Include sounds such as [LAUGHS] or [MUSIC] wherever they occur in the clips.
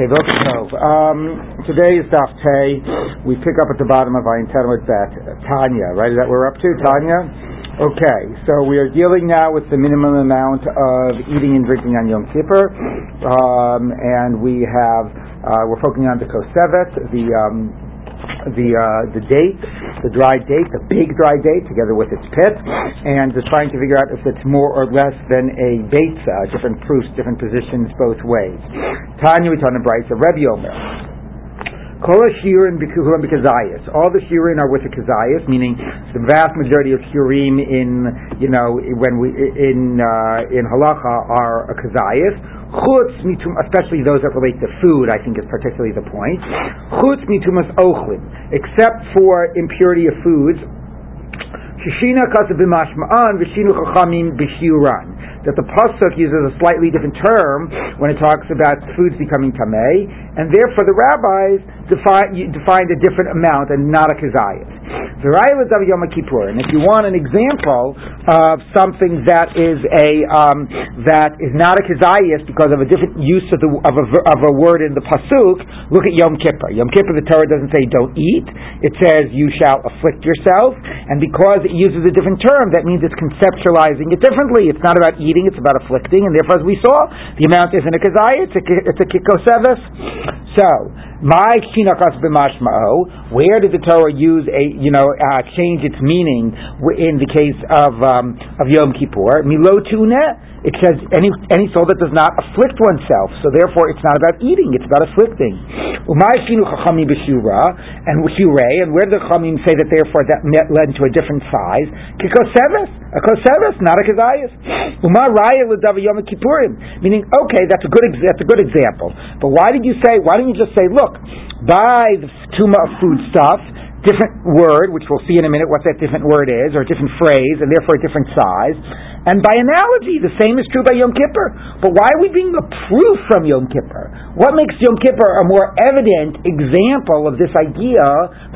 Okay, um, today is Daf Tay. We pick up at the bottom of our entitlement that Tanya, right? Is that we're up to, Tanya? Okay, so we are dealing now with the minimum amount of eating and drinking on Yom Kippur, um, and we have uh, we're focusing on the Kosevet, the um, the uh, the date, the dry date, the big dry date, together with its pit, and just trying to figure out if it's more or less than a beitza, different proofs, different positions both ways. Tanya, we talk in Brisa, Rebbe Omer. All the shirin are with the kazayis, meaning the vast majority of shirim in you know when we in uh, in halacha are a kazayis. Chutz mitum, especially those that relate to food, I think is particularly the point. Chutz mitumas ochlim, except for impurity of foods. Shishina kasabimashma'an v'shinu chachamim b'shiuran that the pasuk uses a slightly different term when it talks about foods becoming tamei, and therefore the rabbis define, defined a different amount and not a kazayas. V'rayah of Yom Kippur. And if you want an example of something that is a um, that is not a kazayas because of a different use of, the, of, a, of a word in the pasuk, look at Yom Kippur. Yom Kippur, the Torah doesn't say don't eat; it says you shall afflict yourself. And because it uses a different term, that means it's conceptualizing it differently. It's not about eating; it's about afflicting. And therefore, as we saw, the amount isn't a kazayas; it's a, it's a kikoseves. So my chinakas b'mashma'o. Where did the Torah use a you know uh, change its meaning in the case of um, of Yom Kippur? Milo tuna. It says any any soul that does not afflict oneself. So therefore, it's not about eating; it's about afflicting. Umay shinu chachami b'shura and shurei. And where did the chachamim say that therefore that led to a different size? Kikoseves, a koseves, not a kazayas. Umar raya l'dav Yom Kippurim. Meaning, okay, that's a good that's a good example. But why did you say? Why didn't you just say, look? Buy the tuma of food stuff, different word, which we'll see in a minute what that different word is, or a different phrase, and therefore a different size. And by analogy, the same is true by Yom Kippur. But why are we being a proof from Yom Kippur? What makes Yom Kippur a more evident example of this idea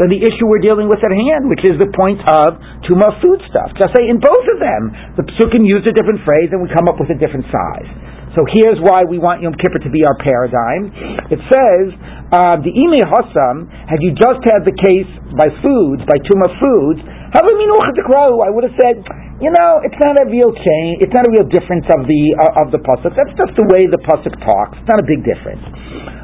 than the issue we're dealing with at hand, which is the point of tuma food stuff? Just say in both of them, the psukim use a different phrase and we come up with a different size. So here's why we want Yom Kippur to be our paradigm. It says, uh, the Ime Hassam, had you just had the case by foods, by Tuma foods, I would have said, you know, it's not a real change, it's not a real difference of the uh, of the pasuk. That's just the way the pasuk talks. It's not a big difference.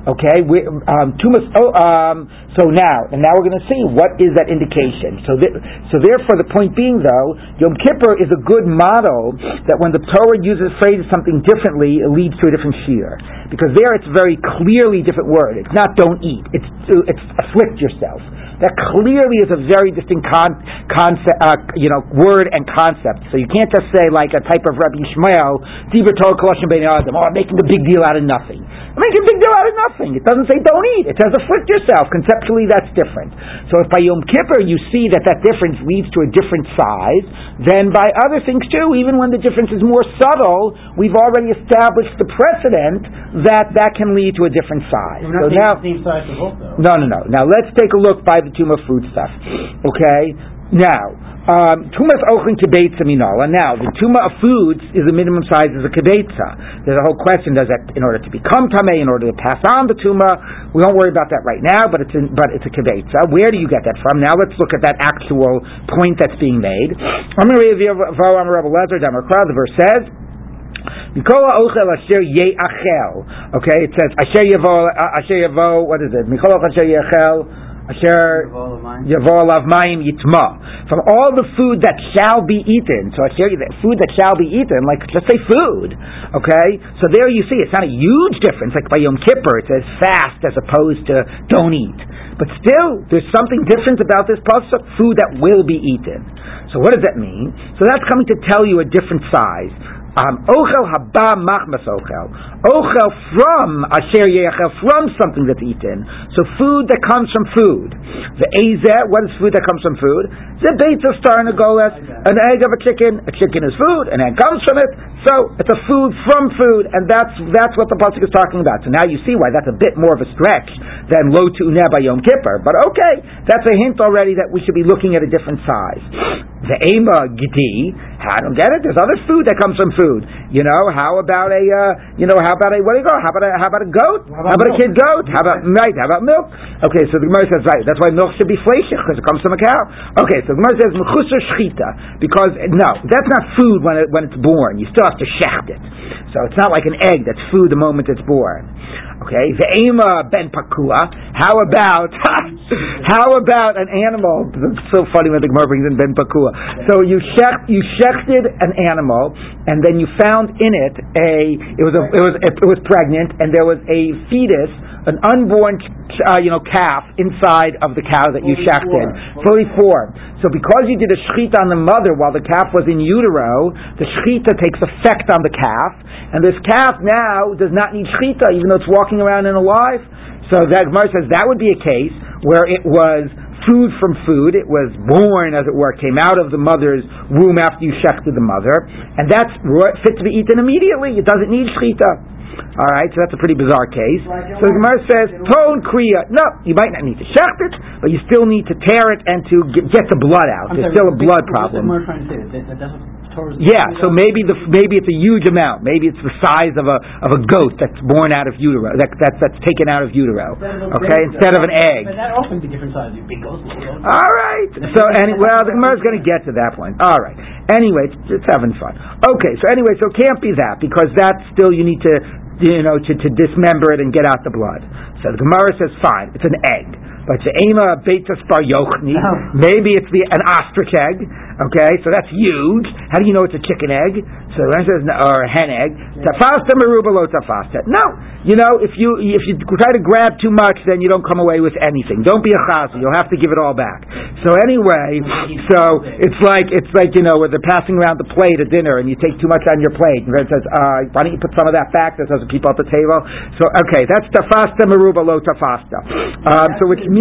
Okay, we, um, tumas, oh, um, so now, and now we're going to see what is that indication. So, th- so therefore, the point being, though, Yom Kippur is a good model that when the Torah uses phrases something differently, it leads to a different shear. Because there, it's a very clearly different word. It's not don't eat. It's it's afflict yourself. That clearly is a very distinct con- concept, uh, you know, word and concept. So you can't just say like a type of Rabbi Shmuel, Dibur Torah Koloshim Ben Adam, oh, I'm making a big deal out of nothing. I'm making a big deal out of nothing. It doesn't say don't eat. It says afflict yourself. Conceptually, that's different. So if by Yom Kippur you see that that difference leads to a different size, then by other things too, even when the difference is more subtle, we've already established the precedent that that can lead to a different size. So now, no, no, no. Now let's take a look by the tuma food stuff. Okay? Now, um, tumas ochin kibetza minala. Now, the tuma of foods is the minimum size as a kibetza. There's a whole question: Does that, in order to become tamei, in order to pass on the tuma? We won't worry about that right now, but it's in, but it's a kibetza. Where do you get that from? Now, let's look at that actual point that's being made. The verse says. Mikola ochel asher Okay, it says asher yavo asher yavo. What is it? Mikola asher yachel. Asher Mayim Yitma. From all the food that shall be eaten, so Asher food that shall be eaten, like let's say food, okay. So there you see, it's not a huge difference. Like by Yom Kippur, it says fast as opposed to don't eat. But still, there's something different about this pasuk: food that will be eaten. So what does that mean? So that's coming to tell you a different size. Um, ochel haba machmas ochel. Ochel from asher yechel, from something that's eaten. So food that comes from food. The ezeh, what is food that comes from food? The of star and a golet, an egg of a chicken. A chicken is food, and egg comes from it. So it's a food from food, and that's that's what the pasuk is talking about. So now you see why that's a bit more of a stretch than lo tu'neh by Yom Kippur. But okay, that's a hint already that we should be looking at a different size. The ema gdi, I don't get it. There's other food that comes from food. You know, how about a, uh, you know, how about a, what do you go? How about a, how about a goat? How about, how about a kid goat? How about, right, how about milk? Okay, so the Gemara says, right, that's why milk should be fleshich, because it comes from a cow. Okay, so the Gemara says, mechusar shchita, because, no, that's not food when, it, when it's born. You still to shecht it. So it's not like an egg that's food the moment it's born. Okay, ve'ema ben pakua. How about [LAUGHS] how about an animal? It's so funny when the Gemara brings in ben pakua. So you shecht, you shechted an animal, and then you found in it a it was a it was it was pregnant, and there was a fetus, an unborn uh, you know calf inside of the cow that you shechted, fully formed. So because you did a shechita on the mother while the calf was in utero, the shechita takes effect on the calf, and this calf now does not need shechita even though it's walking walking around and alive. So that Gemara says that would be a case where it was food from food. It was born, as it were, came out of the mother's womb after you shechted the mother, and that's fit to be eaten immediately. It doesn't need shechita. All right, so that's a pretty bizarre case. So the Gemara says, "Tone kriya." No, you might not need to shecht it, but you still need to tear it and to get, the blood out. There's still a blood problem. Yeah, so maybe the maybe it's a huge amount. Maybe it's the size of a of a goat that's born out of utero. That, that's that's taken out of utero. Okay, instead of an egg. But that often be different sizes. Big goats. All right. So any well, the Gemara is going to get to that point. All right. Anyway, it's, it's having fun. Okay. So anyway, so it can't be that because that's still you need to you know to, to dismember it and get out the blood. So the Gemara says fine, it's an egg. But the Ema Beta Spar Yochni, oh. maybe it's the an ostrich egg. Okay, so that's huge. How do you know it's a chicken egg? So the says, or a hen egg. Tafasta maruba lo tafasta. No, you know if you if you try to grab too much, then you don't come away with anything. Don't be a chazi. You'll have to give it all back. So anyway, so it's like it's like you know where they're passing around the plate at dinner, and you take too much on your plate, and Red says, uh, "Why don't you put some of that back?" That doesn't keep up the table. So okay, that's tafasta maruba lo tafasta. Um, so which means,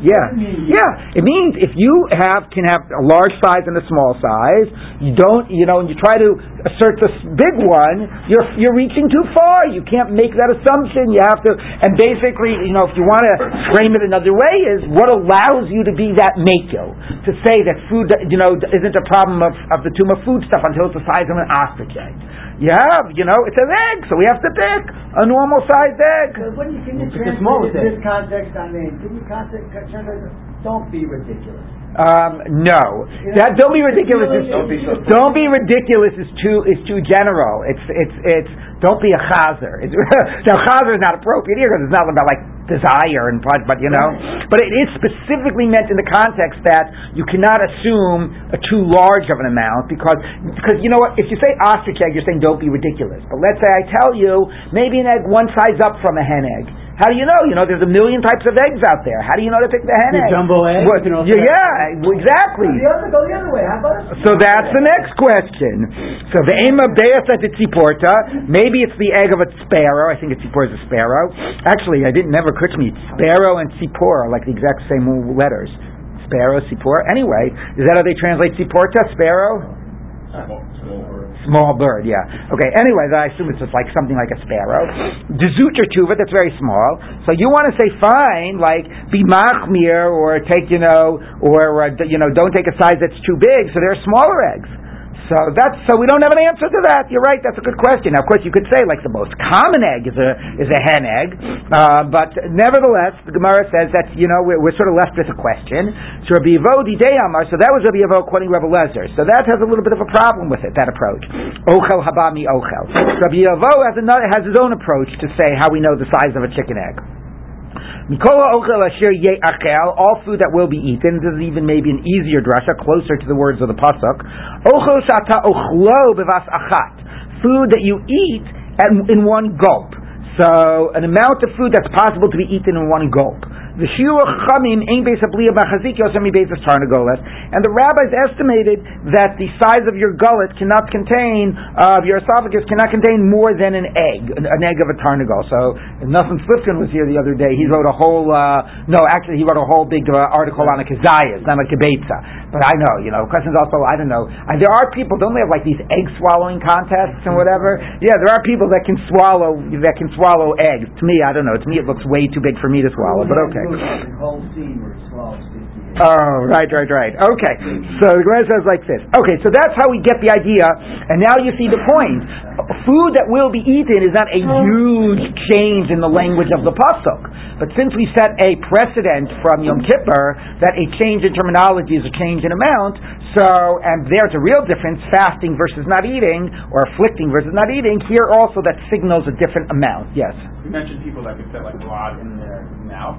yeah, yeah, it means if you have can have a large size and a small size. You don't, you know, and you try to assert this big one, you're you're reaching too far. You can't make that assumption. You have to, and basically, you know, if you want to frame it another way, is what allows you to be that makil to say that food, you know, isn't a problem of, of the tuma food stuff until it's the size of an ostrich egg. You have, you know, it's an egg, so we have to pick a normal sized egg. So what do you, can you translate this context? I mean, can you context, don't be ridiculous. Um, no, that don't be ridiculous. Is, don't, be so don't be ridiculous is too is too general. It's it's it's don't be a chazer. now [LAUGHS] chazer is not appropriate here because it's not about like desire and but you know, but it is specifically meant in the context that you cannot assume a too large of an amount because because you know what if you say ostrich egg you're saying don't be ridiculous. But let's say I tell you maybe an egg one size up from a hen egg how do you know? You know, there's a million types of eggs out there. How do you know to pick the hen the egg? Jumbo egg. What, you know, yeah, yeah, exactly. Go the other way. How about so that's the next question. So the aim of be'asat tziporta. Maybe it's the egg of a sparrow. I think it's tzipor is a sparrow. Actually, I didn't never occur to me. Sparrow and tzipor are like the exact same letters. Sparrow, tzipor. Anyway, is that how they translate tziporta? Sparrow. Small bird, yeah. Okay, anyway, I assume it's just like something like a sparrow. Dezuter tuva, that's very small. So you want to say, fine, like, be machmir, or take, you know, or, uh, you know, don't take a size that's too big, so there are smaller eggs. So that's so we don't have an answer to that. You're right. That's a good question. Now, of course, you could say like the most common egg is a is a hen egg, uh, but nevertheless, the Gemara says that you know we're, we're sort of left with a question. So Rabbi Yevo Amar. So that was Rabbi Yevo quoting Rabbi Lezer. So that has a little bit of a problem with it. That approach. Ochel habami ochel. Rabbi Yevo has another has his own approach to say how we know the size of a chicken egg. All food that will be eaten. This is even maybe an easier drasha, closer to the words of the pasuk. Ochosata Ochlobivas achat, food that you eat in one gulp. So an amount of food that's possible to be eaten in one gulp. The shiur chamim ain't base of bliya b'chazik yosem of tarnagolas, and the rabbis estimated that the size of your gullet cannot contain, uh, your esophagus cannot contain more than an egg, an egg of a tarnagol. So, Nathan Slifkin was here the other day. He wrote a whole, uh, no, actually, he wrote a whole big uh, article on a kazayas, not a kibetza. But I know, you know, questions also, I don't know. There are people, don't they have like these egg swallowing contests and whatever? Yeah, there are people that can swallow, that can swallow eggs. To me, I don't know. To me, it looks way too big for me to swallow, but okay. Oh, right, right, right. Okay. So the Gemara says like this. Okay, so that's how we get the idea, and now you see the point. Food that will be eaten is not a huge change in the language of the pasuk, but since we set a precedent from Yom Kippur that a change in terminology is a change in amount, so and there's a real difference: fasting versus not eating, or afflicting versus not eating. Here also that signals a different amount. Yes. You mentioned people that could fit like blood in their mouth.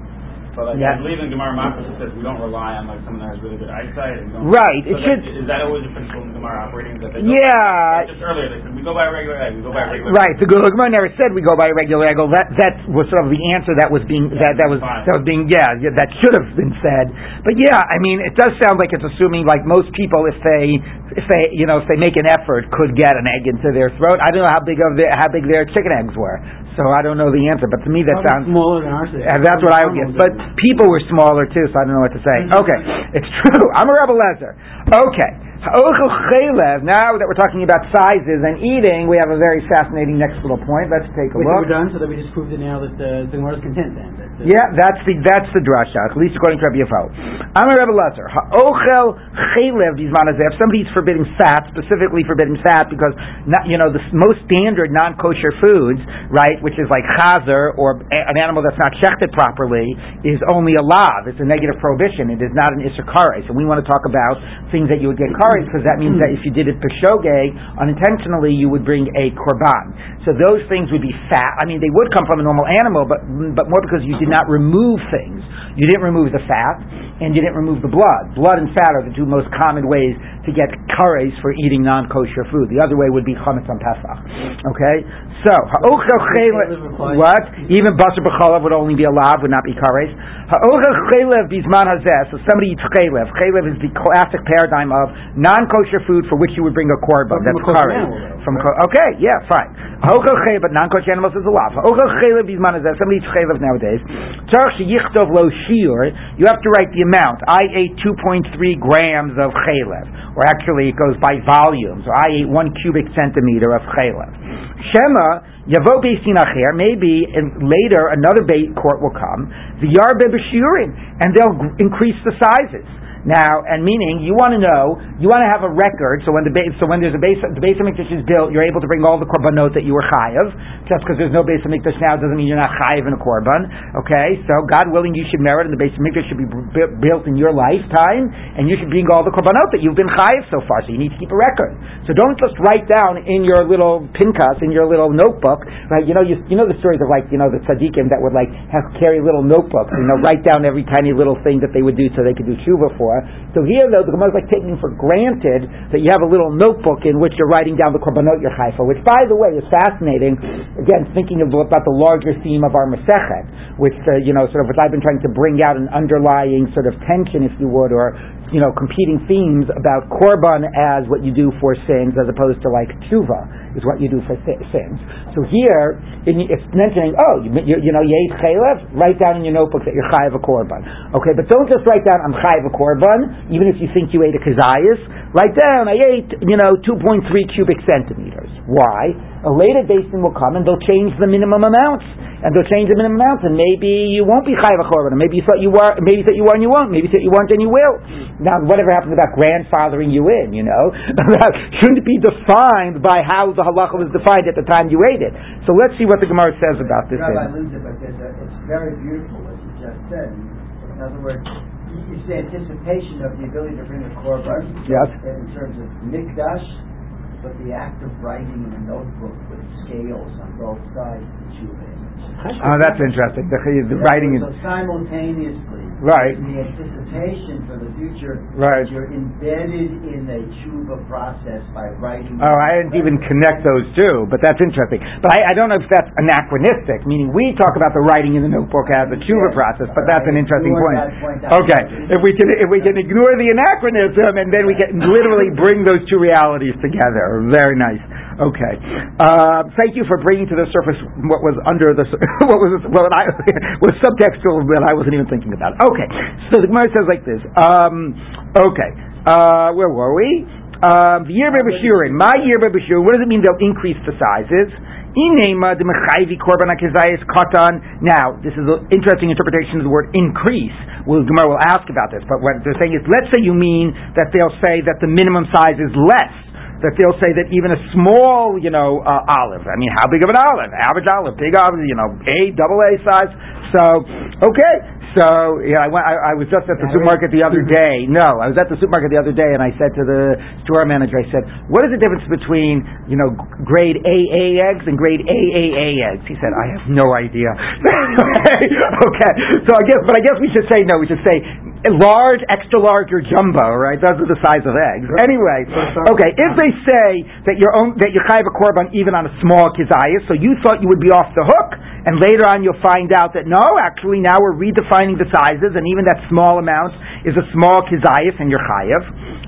So like, yeah. I believe in Gemara Makos it says we don't rely on like someone that has really good eyesight. And don't, right. So it should. Is that always a principle in Gemara operating? That they yeah. By, just earlier they said we go by a regular egg. We go by a regular. Right. The Gemara never said we go by a regular egg. That that was sort of the answer that was being yeah, that that was fine. that was being yeah, yeah that should have been said. But yeah, I mean it does sound like it's assuming like most people if they if they you know if they make an effort could get an egg into their throat. I don't know how big of the, how big their chicken eggs were. So I don't know the answer, but to me that sounds smaller than ours. And that's what I would guess. But people were smaller too, so I don't know what to say. Mm-hmm. Okay, it's true. [LAUGHS] I'm a rebel Lezer. Okay. Now that we're talking about sizes and eating, we have a very fascinating next little point. Let's take a Wait, look. we're done, so that we just proved it now that uh, the Gemara is content then. Yeah, that's the that's the drasha, at least according to Rabbi Yafo. I'm a Rebbe Lezer. Ha'ochel chaylev. If somebody's forbidding fat, specifically forbidding fat, because not, you know the most standard non-kosher foods, right, which is like chazer or an animal that's not shechted properly, is only a lav. It's a negative prohibition. It is not an isser And we want to talk about things that you would get kares because that means that if you did it peshoge unintentionally, you would bring a korban. So those things would be fat. I mean, they would come from a normal animal, but but more because you did not remove things. You didn't remove the fat, and you didn't remove the blood. Blood and fat are the two most common ways to get kares for eating non-kosher food. The other way would be chametz on Pesach. Okay, so. What? Even basar b'chalav would only be a lav, would not be kares. Bizman hazeh. So somebody eats chaylev. Chaylev is the classic paradigm of non-kosher food for which you would bring a korban. That's kares. From okay, yeah, fine. Chaylev, but non-kosher animals is a lav. Ha'ochel chaylev bizman hazeh. Somebody eats chaylev nowadays. You have to write the amount. I ate 2.3 grams of chaylev, or actually it goes by volume. So I ate one cubic centimeter of chaylev. Shema Yavo maybe later another bait court will come, the Yarbe B'Shiurim, and they'll increase the sizes. Now, and meaning you want to know, you want to have a record. So when the so when there's a base, the base of mikdash is built, you're able to bring all the korbanot that you were chayav. Just because there's no base of mikdash now doesn't mean you're not chayav in a korban. Okay, so God willing, you should merit, and the base of mikdash should be b- built in your lifetime, and you should bring all the korbanot that you've been chayav so far. So you need to keep a record. So don't just write down in your little pinkas, in your little notebook, right? You know, you, you know the stories of like you know the tzaddikim that would like have carry little notebooks, you know, write down every tiny little thing that they would do so they could do tshuva for. So here, though, the Gemara is like taking for granted that you have a little notebook in which you're writing down the korbanot you're which, by the way, is fascinating. Again, thinking about the larger theme of our Masechet, which, uh, you know, sort of, which I've been trying to bring out an underlying sort of tension, if you would, or you know, competing themes about korban as what you do for sins, as opposed to like tshuva is what you do for sins. So here, it's mentioning, oh, you, you, you know, ate chaylev, write down in your notebook that you're chayav a korban. Okay, but don't just write down I'm chayav a korban, even if you think you ate a kazayas. Write down I ate, you know, 2.3 cubic centimeters. Why? A later basin will come and they'll change the minimum amounts and they'll change the minimum amounts, and maybe you won't be chayav a korban. Maybe you thought you were, maybe you thought you were and you won't. Maybe you thought you weren't and you will. Now, whatever happens about grandfathering you in, you know, [LAUGHS] that shouldn't be defined by how the halacha was defined at the time you ate it. So let's see what the Gemara says about this. Rabbi but it's, very beautiful what you just said. In other words, it's the anticipation of the ability to bring a korban Yes. in terms of mikdash, but the act of writing in a notebook with scales on both sides the tshuva. Oh, that's ah, interesting. The, the writing is So simultaneously, Right. The anticipation for the future. Right. You're embedded in a tshuva process by writing. Oh, I didn't even connect those two, but that's interesting. But I, I don't know if that's anachronistic, meaning we talk about the writing in the notebook as the tshuva process, but that's an interesting point. point. Okay, if we can if we can ignore the anachronism and then we can literally bring those two realities together, very nice. Okay, uh, thank you for bringing to the surface what was under the [LAUGHS] what was what I [LAUGHS] was subtextual that I wasn't even thinking about. Okay, so the Gemara says like this. Um, okay, uh, where were we? Um, the year B'Shurin, my year B'Shurin. What does it mean? They'll increase the sizes. Inema the mechayvi korban akizayis katan. Now, this is an interesting interpretation of the word increase. Well, Gemara will ask about this, but what they're saying is, let's say you mean that they'll say that the minimum size is less. That they'll say that even a small, you know, uh, olive. I mean, how big of an olive? Average olive, big olive, you know, A, double A size. So, okay. So yeah, I went. I, I was just at the supermarket the other [LAUGHS] day. No, I was at the supermarket the other day, and I said to the store manager, I said, "What is the difference between you know grade AA eggs and grade AAA eggs?" He said, "I have no idea." [LAUGHS] okay, so I guess, but I guess we should say no. We should say large, extra large, or jumbo. Right? Those are the size of eggs. Anyway, okay. If they say that your own that you chayiv a korban even on a small kizayis, so you thought you would be off the hook, and later on you'll find out that no, actually now we're redefining the sizes, and even that small amount is a small kizayis, and you're chayiv.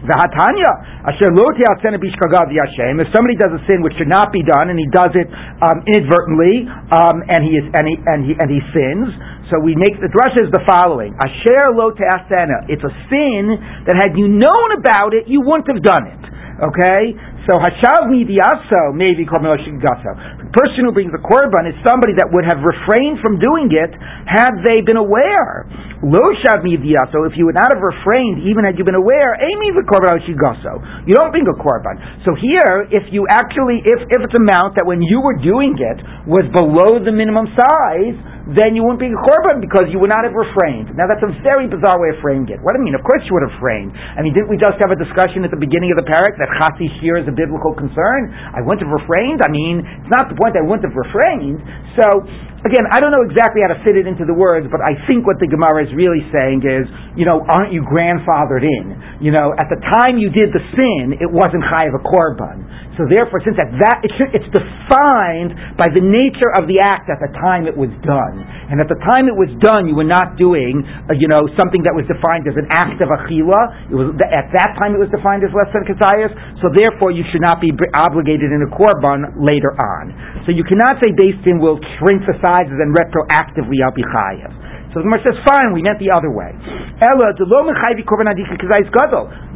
V'hatanya asher lo yashem. If somebody does a sin which should not be done, and he does it um, inadvertently, um, and he is and he and he and he sins. So we make the drush is the following: Asher lo te'asena. It's a sin that had you known about it, you wouldn't have done it. Okay, so hashav midiaso maybe korban gaso. Person who brings the korban is somebody that would have refrained from doing it had they been aware. Lo shav midiaso. If you would not have refrained, even had you been aware, amy the korban gaso. You don't bring a korban. So here, if you actually, if if it's amount that when you were doing it was below the minimum size, then you wouldn't be a korban because you would not have refrained. Now that's a very bizarre way of framing it. What do I mean? Of course you would have refrained. I mean, didn't we just have a discussion at the beginning of the parak that chasi shir is a biblical concern? I wouldn't have refrained. I mean, it's not point I wouldn't have refrained. So again, I don't know exactly how to fit it into the words, but I think what the Gemara is really saying is, you know, aren't you grandfathered in? You know, at the time you did the sin, it wasn't chayiv a korban. So therefore, since at that, it should, it's defined by the nature of the act at the time it was done. And at the time it was done, you were not doing, uh, you know, something that was defined as an act of achila. It was at that time it was defined as less than kazayas. So therefore, you should not be obligated in a korban later on. So you cannot say based in will shrink the sizes and retroactively I'll be chayav. So the Gemara says, fine, we meant the other way. Ella.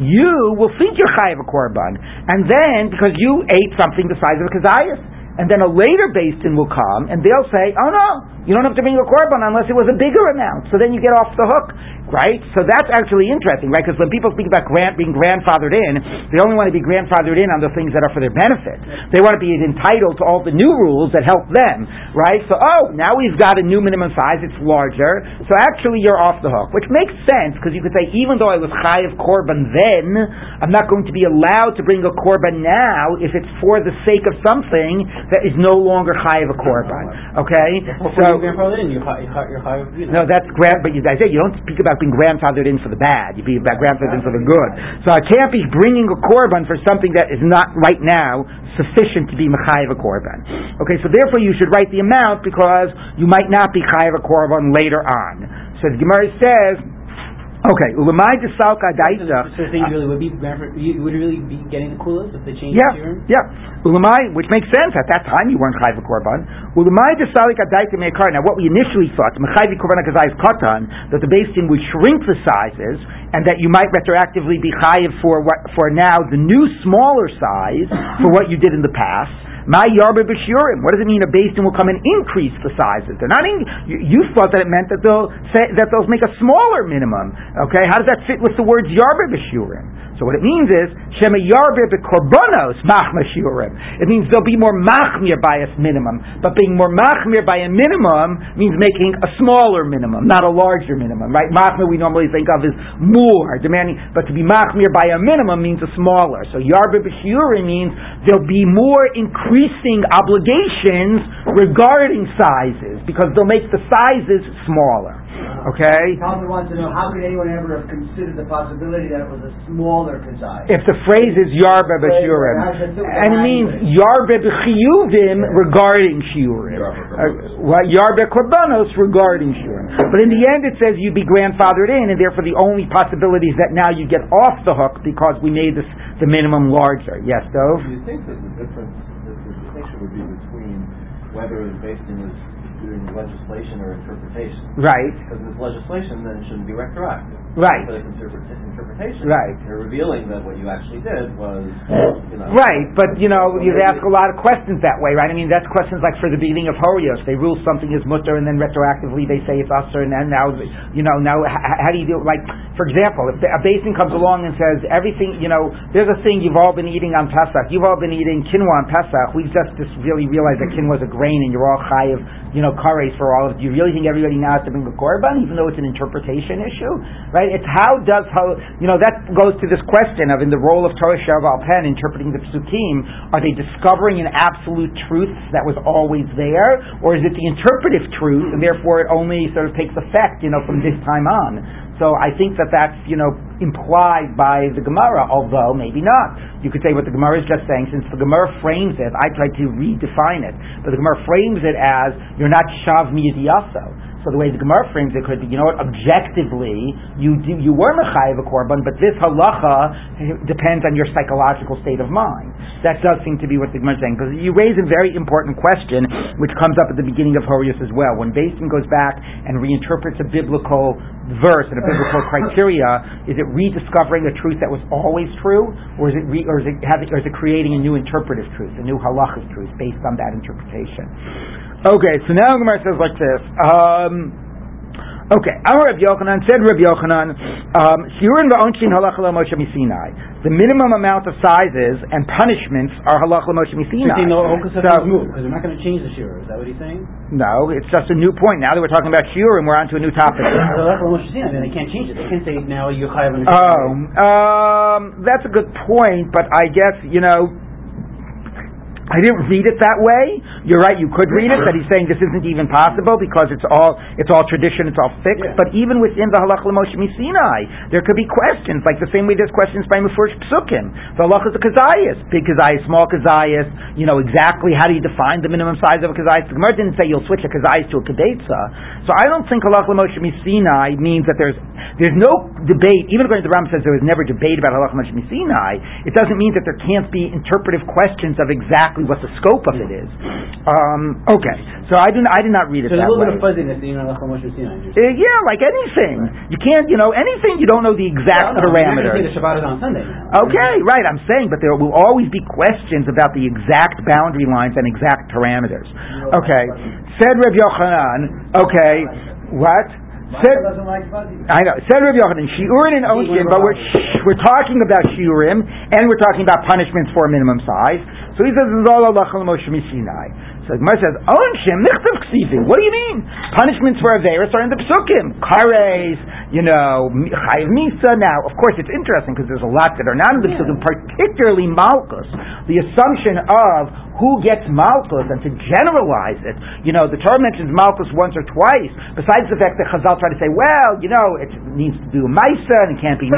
You will think you're chayiv a korban, and then because you ate something the size of a kazayas, and then a later basin will come, and they'll say, oh no, you don't have to bring a korban unless it was a bigger amount. So then you get off the hook, right? So that's actually interesting, right? Because when people speak about grant, being grandfathered in, they only want to be grandfathered in on the things that are for their benefit. They want to be entitled to all the new rules that help them, right? So, oh, now we've got a new minimum size, it's larger, so actually you're off the hook, which makes sense because you could say, even though I was high of korban then, I'm not going to be allowed to bring a korban now if it's for the sake of something that is no longer high of a korban. Okay, so grandfathered in, you're high, you're high, you know. no, that's grand. But you, I say you don't speak about being grandfathered in for the bad. You'd be grandfathered in for the good. So I can't be bringing a korban for something that is not right now sufficient to be mechayiv a korban. Okay, so therefore you should write the amount because you might not be chayiv a korban later on. So the Gemara says. Okay, ulamai desalka. So things uh, really would be you would really be getting the kulas if they changed Yeah, the yeah. Ulamai, which makes sense. At that time, you weren't chayv korban. Ulamai desalik adaita meikar. Now, what we initially thought, mechayv korban kazayis katan, that the basin would shrink the sizes, and that you might retroactively be chayiv for what for now the new smaller size for what you did in the past. My yarba b'shurim. What does it mean? A basin will come and increase the sizes. They're not. In, you, thought that it meant that they'll say that they'll make a smaller minimum. Okay, how does that fit with the words yarba b'shurim? So what it means is shema yarba b'korbanos machma. It means there'll be more machmir by a minimum, but being more machmir by a minimum means making a smaller minimum, not a larger minimum. Right? Machmir we normally think of as more demanding, but to be machmir by a minimum means a smaller. So yarba b'shurim means there'll be more increasing obligations regarding sizes because they'll make the sizes smaller. Okay? Talmud wants to know, how could anyone ever have considered the possibility that it was a smaller kazai? If the phrase is yarba b'shiurim, and it means yarba b'chiyuvim regarding shiurim, uh, what yarba korbanos regarding shiurim. But in the end, it says you'd be grandfathered in, and therefore the only possibility is that now you get off the hook because we made this the minimum larger. Yes, Dov. Do you think that the difference, that the distinction would be between whether the basin is doing legislation or interpretation? Right. Because if it's legislation, then it shouldn't be retroactive. Right. But if it's interpre- interpretation, Right. you're revealing that what you actually did was, you know. Right, but you know, you ask a lot of questions that way, right? I mean, that's questions like for the beginning of Horios. They rule something is mutter, and then retroactively they say it's usher, and then now, you know, now how do you do it? Like, for example, if a basin comes along and says everything, you know, there's a thing you've all been eating on Pesach. You've all been eating quinoa on Pesach. We've just just really realized that quinoa is a grain, and you're all chayiv, you know, kares for all of it. Do you really think everybody now has to bring a korban, even though it's an interpretation issue, right? It's how does how you know that goes to this question of in the role of Torah Shav Pen interpreting the psukim, are they discovering an absolute truth that was always there, or is it the interpretive truth, and therefore it only sort of takes effect, you know, from this time on? So I think that that's you know implied by the Gemara, although maybe not. You could say what the Gemara is just saying, since the Gemara frames it, I tried to redefine it, but the Gemara frames it as you're not shav miyidiyaso. So the way the Gemara frames it could be, you know what, objectively, you do, you were mechayiv a korban, but this halacha depends on your psychological state of mind. That does seem to be what the Gemara is saying, because you raise a very important question, which comes up at the beginning of Horius as well. When Basin goes back and reinterprets a biblical verse and a biblical [LAUGHS] criteria, is it rediscovering a truth that was always true, or is it, re, or is it, having, or is it creating a new interpretive truth, a new halachic truth based on that interpretation? Okay, so now Gemara says like this. Um, okay, our Rabbi Yochanan said Rabbi Yochanan, um, Shiurin va'onshin halacha Moshe Sinai. The minimum amount of sizes and punishments are halacha Moshe Sinai. saying the Okas So- so, because they're not going to change the shira. Is that what he's saying? No, it's just a new point. Now that we're talking about Shiurim, we're on to a new topic. What Moshe Sinai. Then they can't change it. They can't say now you're chayav Oh, um, that's a good point, but I guess, you know, I didn't read it that way. You're right, you could read it, that he's saying this isn't even possible because it's all, it's all tradition, it's all fixed. Yeah. But even within the halach l'moshe Sinai, there could be questions, like the same way there's questions by Mefurish Psukim. The halach is a kazayas, big kazayas, small kazayas, you know, exactly how do you define the minimum size of a kazayas? The Gemara didn't say you'll switch a kazayas to a kedetza. So I don't think halach l'moshe Sinai means that there's, there's no debate, even according to the Ram says there was never debate about halach l'moshe Sinai, it doesn't mean that there can't be interpretive questions of exactly what the scope of it is. Um, okay, so I do I did not read it So there's that a little way. bit of fuzziness in Halach Moshe Sinai. Uh, yeah, like anything. You can't, you know, anything you don't know the exact Well, no, parameters. the Shabbat is on Sunday. Okay, right, I'm saying, but there will always be questions about the exact boundary lines and exact parameters. Okay, said Reb Yochanan, okay, what? Said, like. I know. Said Rabbi Yochanan, shiurim and onshim, but we're we're talking about shiurim and we're talking about punishments for a minimum size. So he says, "It's all Allah Moshe Sinai." So the Gemara says, "Onshim nichtav ksivim." What do you mean? Punishments for averis are in the psukim, kares, you know, chayiv misa. Now, of course, it's interesting because there's a lot that are not in the psukim, particularly malchus. The assumption of who gets malchus and to generalize it. You know, the Torah mentions malchus once or twice. Besides the fact that Chazal try to say, well, you know, it needs to do a Maisa and it can't be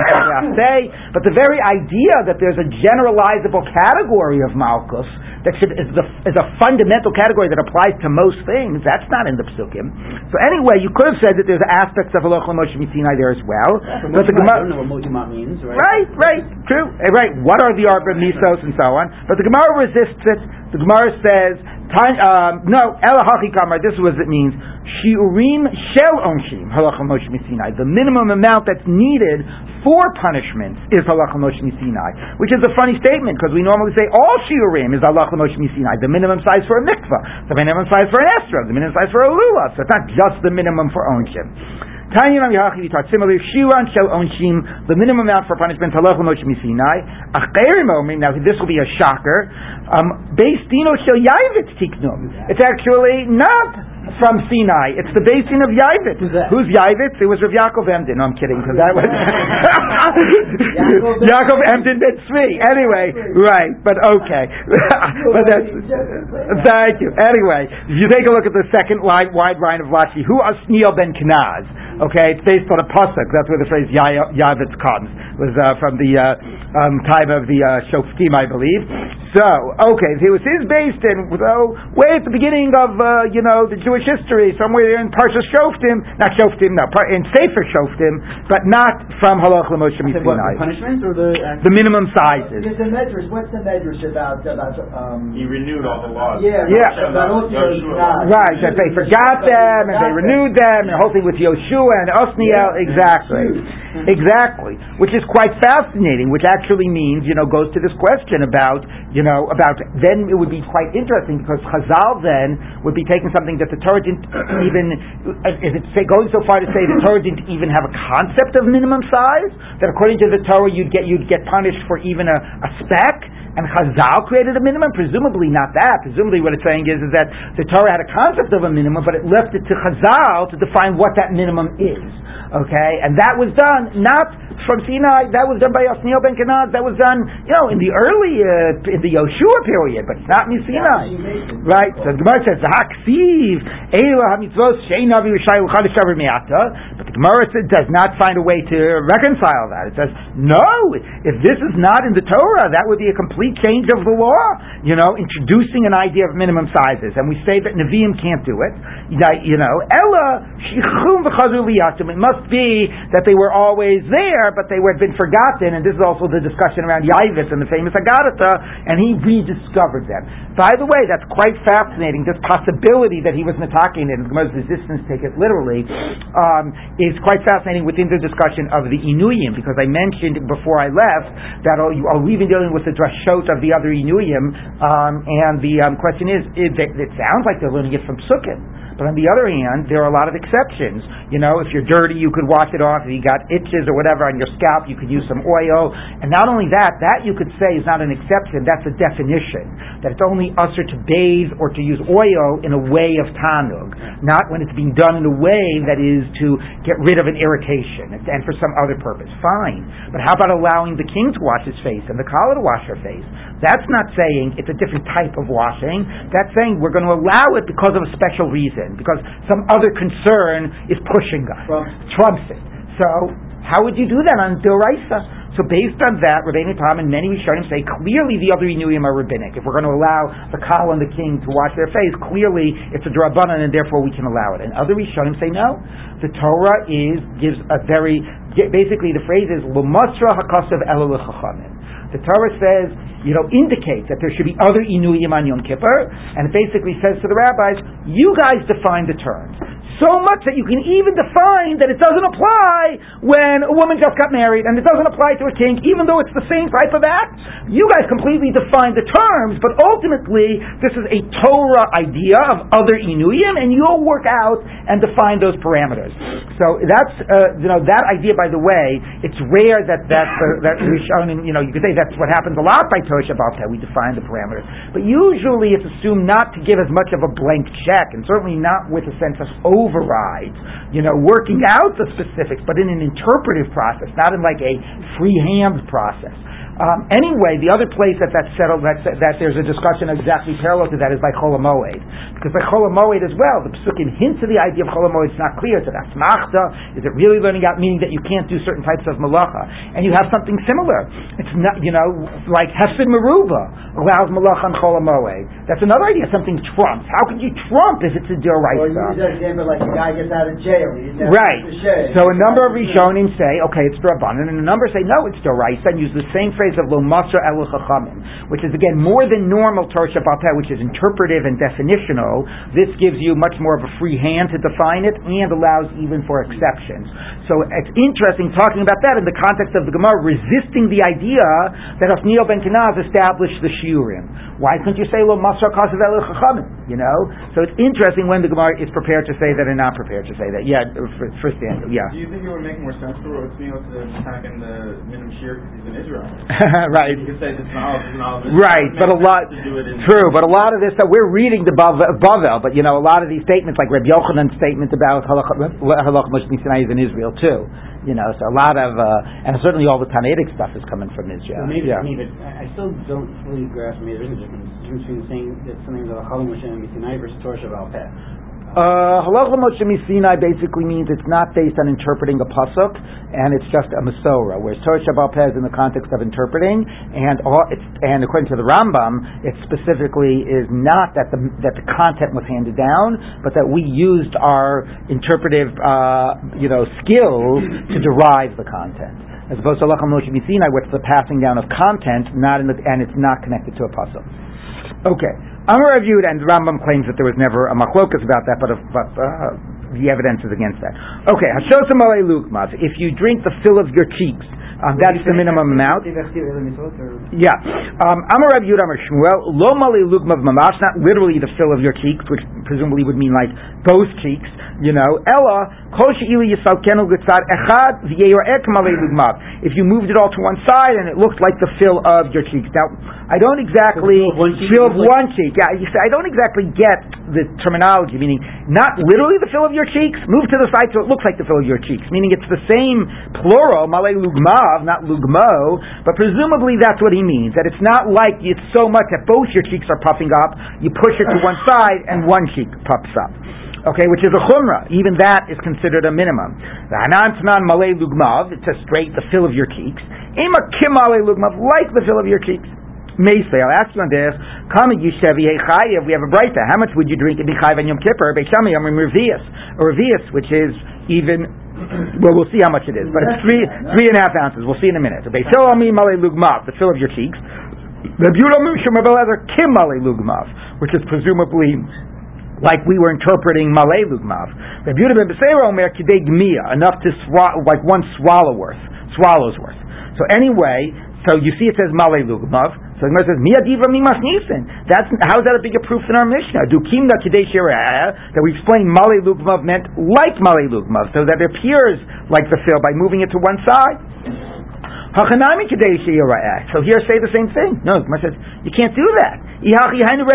say, [LAUGHS] but the very idea that there's a generalizable category of malchus that should, is, the, is a fundamental category that applies to most things, that's not in the Psukim. So anyway, you could have said that there's aspects of Halach Moshe Sinai there as well. For But the Motimat, I don't know what Motimat means, right? Right, right, true. Eh, Right, what are the arbor misos and so on? But the Gemara resists it. The Gemara says, um, no, elahachi kamar, this is what it means. Shiurim shel onshim, halacha Moshe. The minimum amount that's needed for punishments is halacha Moshe which is a funny statement because we normally say all shiurim is halacha Moshe. The minimum size for a mikvah, the minimum size for an esrog, the minimum size for a lulav. So it's not just the minimum for onshim. Tanya Rav Yachi, we taught similarly, Shiran Shel Onshim, the minimum amount for punishment, Halach Moshe Sinai. Acherim Omrim, now this will be a shocker, um, Beis Dino Shel Yavitz Tiknum. It's actually not from Sinai. It's the basin of Yavitz. Who's Yavitz? It was Rav Yaakov Emden. No, I'm kidding, because that was Yaakov [LAUGHS] Emden Ben Tzvi. Anyway, right, but okay. [LAUGHS] but that's, thank you. Anyway, if you take a look at the second wide, wide line of Lachi, who are Asniel Ben Kenaz? Okay, it's based on a pasuk. That's where the phrase Ya- Yavitz comes. It was uh, from the uh, um, time of the uh, Shoftim, I believe. So, okay, it was his based in so way at the beginning of uh, you know the Jewish history, somewhere in Parsha Shoftim, not Shoftim, no, par- in Sefer Shoftim, but not from Halach Lemoshe I said what, the Mitzvah. punishments or the The minimum sizes. Because the measures. what's the measures about, about, um? He renewed all the laws. Yeah, Yeah. but also, Yoshua. not- Right, that they forgot them and they renewed them, and the whole thing with Yoshua and Osniel, exactly. Exactly. Which is quite fascinating, which actually means, you know, goes to this question about, you know, about, then it would be quite interesting because Chazal then would be taking something that the Torah didn't even, is it say, going so far to say the Torah didn't even have a concept of minimum size? That according to the Torah you'd get, you'd get punished for even a, a speck? And Chazal created a minimum? Presumably not that. Presumably what it's saying is, is that the Torah had a concept of a minimum, but it left it to Chazal to define what that minimum is. Okay? And that was done not from Sinai, that was done by Osniel ben Kenaz, that was done, you know, in the early, uh, in the Yoshua period, but it's not in Sinai. Right? So the Gemara says, Haksiv, Eila HaMitzvot, Shein Avi Rishai Uchadish Aver Miata, but the Gemara does not find a way to reconcile that. It says, no, if this is not in the Torah, that would be a complete change of the law, you know, introducing an idea of minimum sizes. And we say that Nevi'im can't do it, you know, Ella, Shichum liyatim. It must be that they were always there, but they had been forgotten, and this is also the discussion around Yavitz and the famous Agadata, and he rediscovered them. By the way, that's quite fascinating. This possibility that he was Natakin and Gemara's resistance take it literally um, is quite fascinating within the discussion of the Inuyim, because I mentioned before I left that you are we even dealing with the drashot of the other Inuyim, um, and the um, question is, it, it sounds like they're learning it from Sukkim. But on the other hand, there are a lot of exceptions. You know, if you're dirty, you could wash it off. If you got itches or whatever on your scalp, you could use some oil. And not only that, that you could say is not an exception, that's a definition. That it's only usher to bathe or to use oil in a way of tanug, not when it's being done in a way that is to get rid of an irritation and for some other purpose. Fine. But how about allowing the king to wash his face and the kala to wash her face? That's not saying it's a different type of washing. That's saying we're going to allow it because of a special reason, because some other concern is pushing us, trumps it. So how would you do that on Doraisa? So based on that, Rabbeinu Tam and many Rishonim say clearly the other Inuyim are rabbinic. If we're going to allow the Kal and the king to wash their face, clearly it's a Drabanan and therefore we can allow it. And other Rishonim say no. The Torah is gives a very basically the phrase is L'masra hakasav elo l'chachamim. The Torah says, you know, indicates that there should be other Inuyim on Yom Kippur, and it basically says to the rabbis, you guys define the terms. So much that you can even define that it doesn't apply when a woman just got married, and it doesn't apply to a king, even though it's the same type of act. You guys completely define the terms, but ultimately, this is a Torah idea of other Inuyim, and you'll work out and define those parameters. So that's, uh, you know, that idea, by the way, it's rare that that, uh, that we've shown, in, you know, you could say that's what happens a lot by Torah Shabbat, we define the parameters. But usually it's assumed not to give as much of a blank check, and certainly not with a sense of overrides, you know, working out the specifics, but in an interpretive process, not in like a freehand process. Um, anyway, the other place that that's settled, that, that there's a discussion exactly parallel to that is by Cholamoed. Because by Cholamoed as well, the Pesukim hints to the idea of Cholamoed, it's not clear. It's an asmachta. Is it really learning out, meaning that you can't do certain types of malacha? And you have something similar. It's not, you know, like Hefsid Meruba allows malacha on Cholamoed. That's another idea, something trumps. How could you trump if it's a Or you Dioraisa? use that example like a guy gets out of jail. He didn't have Right. So a number of Rishonim say, okay, it's Drabanan, and a number say, no, it's Doraisa, and use the same phrase of Lo Masra El Chachamim, which is again more than normal Torah Shabbat, which is interpretive and definitional. This gives you much more of a free hand to define it and allows even for exceptions. So it's interesting talking about that in the context of the Gemara resisting the idea that Osniel ben Kenaz established the Shiurim. Why couldn't you say Lo Masra Kasav El Chachamim? You know? So it's interesting when the Gemara is prepared to say that and not prepared to say that. Yeah, for, for yeah. Do you think it would make more sense for Otzniel to attack in the minimum shear because he's in Israel? [LAUGHS] right. You could say this knowledge knowledge. Right, but a lot, to do it in true, but a lot of this, that we're reading the Bavel, Bavel, but you know, a lot of these statements, like Reb Yochanan's statement about Halach Moshe Sinai is in Israel too. You know, so a lot of, uh, and certainly all the Tanaitic stuff is coming from Israel. So maybe yeah. for me, but I I still don't fully grasp. Maybe there is a difference, difference between saying that something's a Chalom Hashem Sinai versus Torah Shabbat Peh. Halacha Moshe Sinai basically means it's not based on interpreting a pasuk, and it's just a Masorah, whereas Torah Shabbat is in the context of interpreting, and all, and according to the Rambam, it specifically is not that the that the content was handed down, but that we used our interpretive, uh, you know, skills to derive the content, as opposed to Halacha Moshe Sinai, where it's the passing down of content, not in the, and it's not connected to a pasuk. Okay. Amar reviewed, and Rambam claims that there was never a machlokas about that, but, but uh, the evidence is against that. Okay, Hashosim lukmas. If you drink the fill of your cheeks, um, that's the minimum amount. Yeah. Um, Amar Rav Yud Amar Shmuel, lo mali lugmav mamash, not literally the fill of your cheeks, which presumably would mean like both cheeks, you know. Ella, kol she'ili yisalkenu gutzad echad v'yeyorek mali lugmav. If you moved it all to one side and it looked like the fill of your cheeks. Now, I don't exactly fill of one cheek. Yeah, you say, I don't exactly get the terminology, meaning not literally the fill of your cheeks, move to the side so it looks like the fill of your cheeks, meaning it's the same plural, male lugmav, not lugmo, but presumably that's what he means. That it's not like it's so much that both your cheeks are puffing up, you push it to one [LAUGHS] side and one cheek puffs up. Okay, which is a chumrah. Even that is considered a minimum. The hanan tanan malay lugmav, it's a straight, the fill of your cheeks. Ima kim malay lugmav, like the fill of your cheeks. Meisvei, I'll ask you on this. Come Yishevi Hechayev, we have a brighter. How much would you drink in Bechayv and Yom Kippur? Bechami Yom Revius. Revius, which is even well, we'll see how much it is, but it's three three and a half ounces. We'll see in a minute. The fill of your cheeks. The kim lugmav, which is presumably like we were interpreting malay lugmav. The enough to swallow, like one swallow worth, swallows worth. So anyway, so you see it says malay lugmav. So the Gemara says, "Mi adiva mi masnisen." That's how is that a bigger proof than our Mishnah? Dukimna kidei that we explained Male Lugmav meant like Male Lugmav, so that it appears like the fill by moving it to one side. Hachanami kidei So here say the same thing. No, Gemara says you can't do that.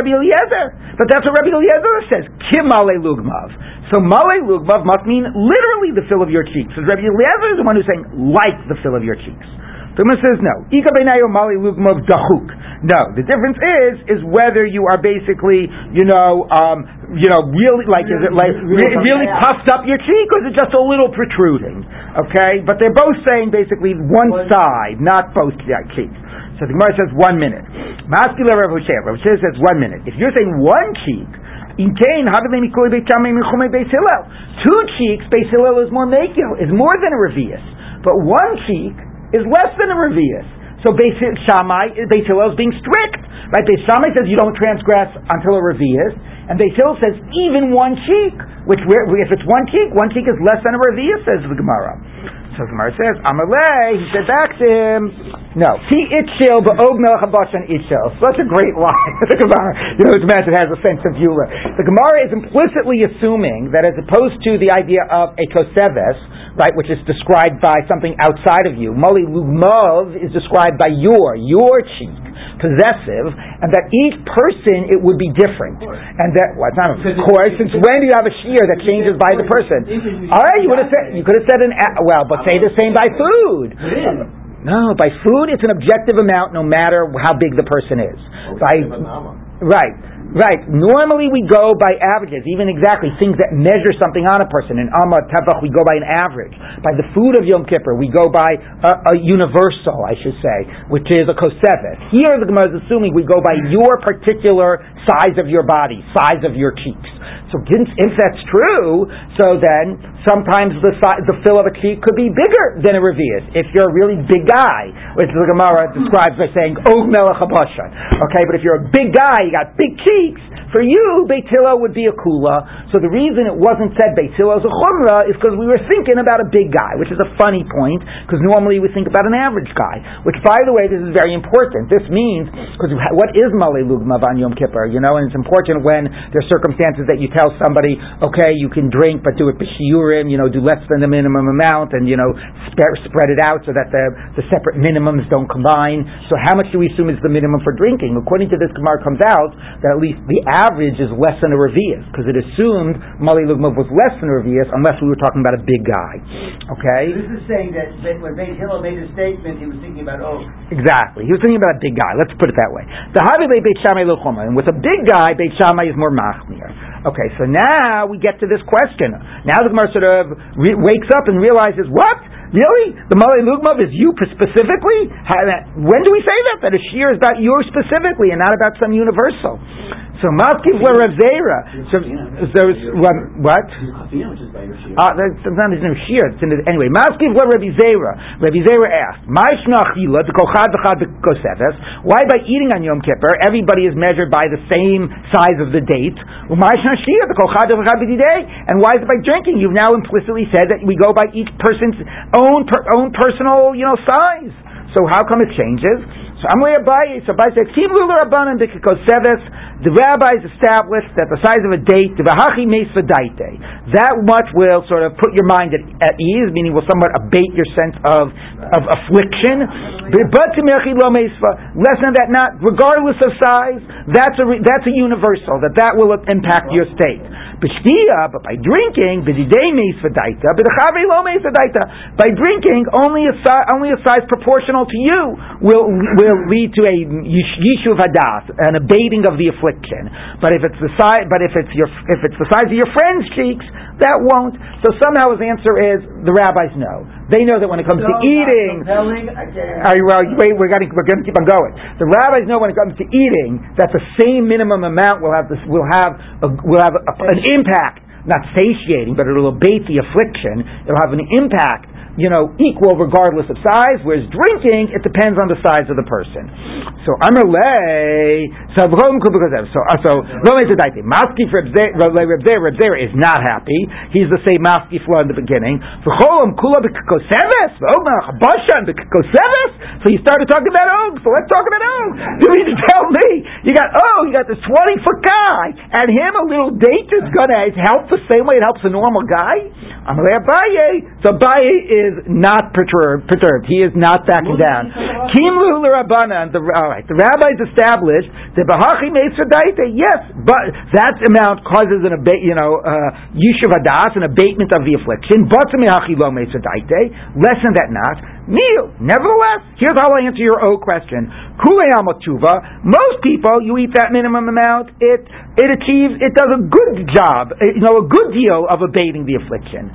Eliezer, but that's what Rabbi Eliezer says. Kim Male Lugmav. So Male Lugmav must mean literally the fill of your cheeks. So Rabbi Eliezer is the one who's saying like the fill of your cheeks. The Gemara says no. Ika mali lugmav dachuk. No, the difference is is whether you are basically, you know, um, you know, really like is it like really, really puffed up your cheek, or is it just a little protruding? Okay, but they're both saying basically one, side, not both cheeks. So the Gemara says one minute. Masculine Rav Hosea. Rav Hosea says one minute. If you're saying one cheek, in Cain, Two cheeks, Beis Hillel is more makil, is more than a revius. But one cheek is less than a revius. So Beis Shammai, Beis Hillel is being strict. Right? Beis Shammai says you don't transgress until a revius, and Beis Hillel says even one cheek, which if it's one cheek, one cheek is less than a revius, says the Gemara. So the Gemara says, Amalei, he said back to him, no, Ti itchil ba'og melech habashan itchil. So that's a great line. [LAUGHS] the Gemara, you know, imagine has a sense of humor. The Gemara is implicitly assuming that as opposed to the idea of a koseves, right, which is described by something outside of you, mali lugmov is described by your, your cheek possessive, and that each person it would be different, and that well, not of course. Since when do you have a shear that changes by the person? All right, you would have said you could have said an well, but say the same by food. No, by food it's an objective amount, no matter how big the person is. By right. Right. Normally we go by averages, even exactly things that measure something on a person. In Amma Tevach we go by an average. By the food of Yom Kippur we go by a, a universal, I should say, which is a kosevet. Here the Gemara is assuming we go by your particular size of your body, size of your cheeks. So if that's true, so then sometimes the the fill of a cheek could be bigger than a revius. If you're a really big guy, which the Gemara describes by saying Og Okay, but if you're a big guy, you got big cheeks. For you, Beit Hillel would be a kula. So the reason it wasn't said Beit Hillel is a chumrah is because we were thinking about a big guy, which is a funny point, because normally we think about an average guy. Which, by the way, this is very important. This means, because what is Malay Lugma on Yom Kippur? You know, and it's important when there's circumstances that you tell somebody, okay, you can drink, but do it b'shiurim, you know, do less than the minimum amount, and, you know, sp- spread it out so that the, the separate minimums don't combine. So how much do we assume is the minimum for drinking? According to this Gemara comes out that at least the average is less than a revius because it assumed Mali Lugmav was less than a revius unless we were talking about a big guy. Okay? This is saying that, that when Beit Hillel made a statement, he was thinking about oh. Exactly. He was thinking about a big guy. Let's put it that way. The Havi Beit Shammai Luchoma. And with a big guy, Beit Shammai is more machmir. Okay, so now we get to this question. Now the Gemara sort of re- wakes up and realizes, what? Really? The Malay Lugmav is you specifically? When do we say that? That a shear is about you specifically and not about some universal. So Maskiv were Rav Zera. So, so what? what? Uh, that's not his name. Shir. Anyway, Maskiv were Rabbi Zera. Rabbi Zera asked, Why by eating on Yom Kippur, everybody is measured by the same size of the date? And why is it by drinking? You've now implicitly said that we go by each person's own per, own personal, you know, size. So how come it changes? So I'm Abaye, so Abaye says, Kim Rabbanan the rabbis established that the size of a date, that much will sort of put your mind at, at ease, meaning will somewhat abate your sense of, of affliction. But less than that, not regardless of size, that's a, that's a universal, that that will impact your state. But by drinking, by drinking, only a, only a size proportional to you will, will lead to a yishuv hadas, an abating of the affliction. But if it's the size, but if it's your, if it's the size of your friend's cheeks, that won't. So somehow his answer is the rabbis know. They know that when it comes so to eating, are you, well, wait, we're going to we're going to keep on going. The rabbis know when it comes to eating that the same minimum amount will have this will have a, will have a, an impact, not satiating, but it will abate the affliction. It'll have an impact you know, equal regardless of size, whereas drinking, it depends on the size of the person. So, Amalei, so, so, so, Maski for is not happy. He's the same Maski flow in the beginning. So you started talking about Og, so let's talk about Og. You mean to tell me, you got, oh, you got this 20 foot guy, and him a little date is gonna help the same way it helps a normal guy? I'm Amalei Abaye, so Abaye is is not perturbed. perturbed. He is not backing down. Kimlu Rabbanan. The all right. The rabbis established that Bahachi Daite. Yes, but that amount causes an abate. You know, uh, yishuv adas, an abatement of the affliction. But Lo Less than that, not. Meal. Nevertheless, here's how I answer your O question. Most people, you eat that minimum amount, it it achieves, it does a good job, you know, a good deal of abating the affliction.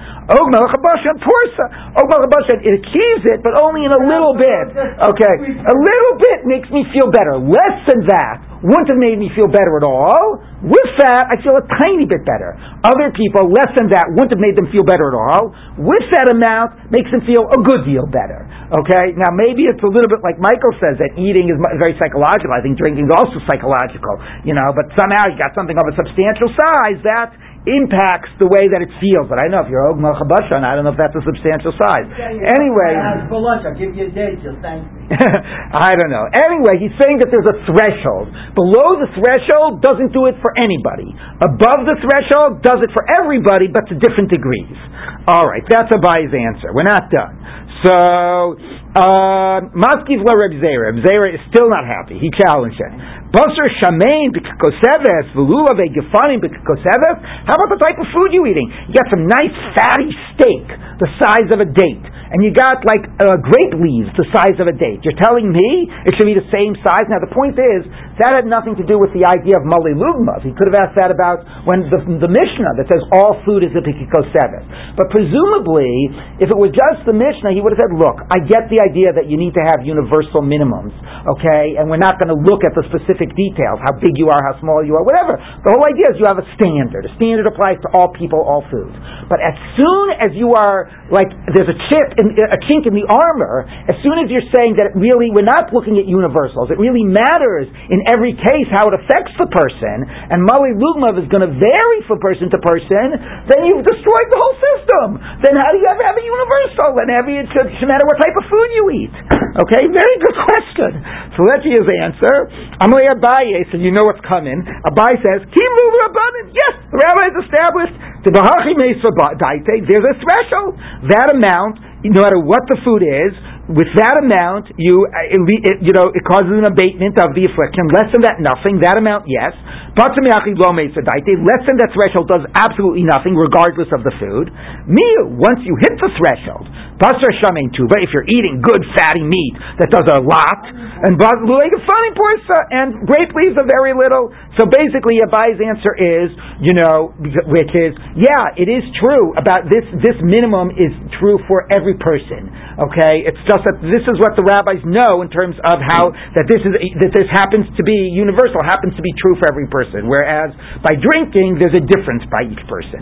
Oh, it achieves it, but only in a little bit. Okay, a little bit makes me feel better. Less than that wouldn't have made me feel better at all. With that, I feel a tiny bit better. Other people, less than that, wouldn't have made them feel better at all. With that amount, makes them feel a good deal better. Okay? Now, maybe it's a little bit like Michael says that eating is very psychological. I think drinking is also psychological. You know, but somehow you got something of a substantial size that impacts the way that it feels. But I know if you're Og Malchabashan, I don't know if that's a substantial size. Anyway. For lunch, I'll give you a date, you'll thank me. [LAUGHS] I don't know. Anyway, he's saying that there's a threshold. Below the threshold doesn't do it for anybody. Above the threshold does it for everybody, but to different degrees. All right, that's Abaye's answer. We're not done. So, Maskiv la Reb Zera. Reb Zera is still not happy. He challenged it. Basar shamein b'kakoseves v'lulav gefanim b'kakoseves. How about the type of food you're eating? You got some nice fatty steak the size of a date and you got like uh, grape leaves the size of a date. You're telling me it should be the same size? Now the point is that had nothing to do with the idea of mali lugmav. He could have asked that about when the, the Mishnah that says all food is a pikiko seven. But presumably, if it was just the Mishnah, he would have said, "Look, I get the idea that you need to have universal minimums, okay, and we're not going to look at the specific details, how big you are, how small you are, whatever. The whole idea is you have a standard. A standard applies to all people, all foods. But as soon as you are like there's a chip in, a chink in the armor, as soon as you're saying that really we're not looking at universals, it really matters in every case how it affects the person, and Mali Lugmav is going to vary from person to person, then you've destroyed the whole system. Then how do you ever have a universal? Then every, it should, should matter what type of food you eat. Okay, very good [LAUGHS] question. So let's hear his answer. Amalei Abaye said, you know what's coming. Abaye says, Kimu Rabbanim. Yes, the rabbi has established the Bahachi Mesa There's a threshold. That amount, no matter what the food is, with that amount, you uh, it, you know it causes an abatement of the affliction. Less than that, nothing. That amount, yes. Less than that threshold does absolutely nothing, regardless of the food. Meal, once you hit the threshold, Basar if you're eating good fatty meat that does a lot, and funny porsa, and grape leaves are very little. So basically, Abaye's answer is, you know, which is, yeah, it is true about this. This minimum is true for every person. Okay, it's just that this is what the rabbis know in terms of how that this is that this happens to be universal, happens to be true for every person. Whereas by drinking, there's a difference by each person.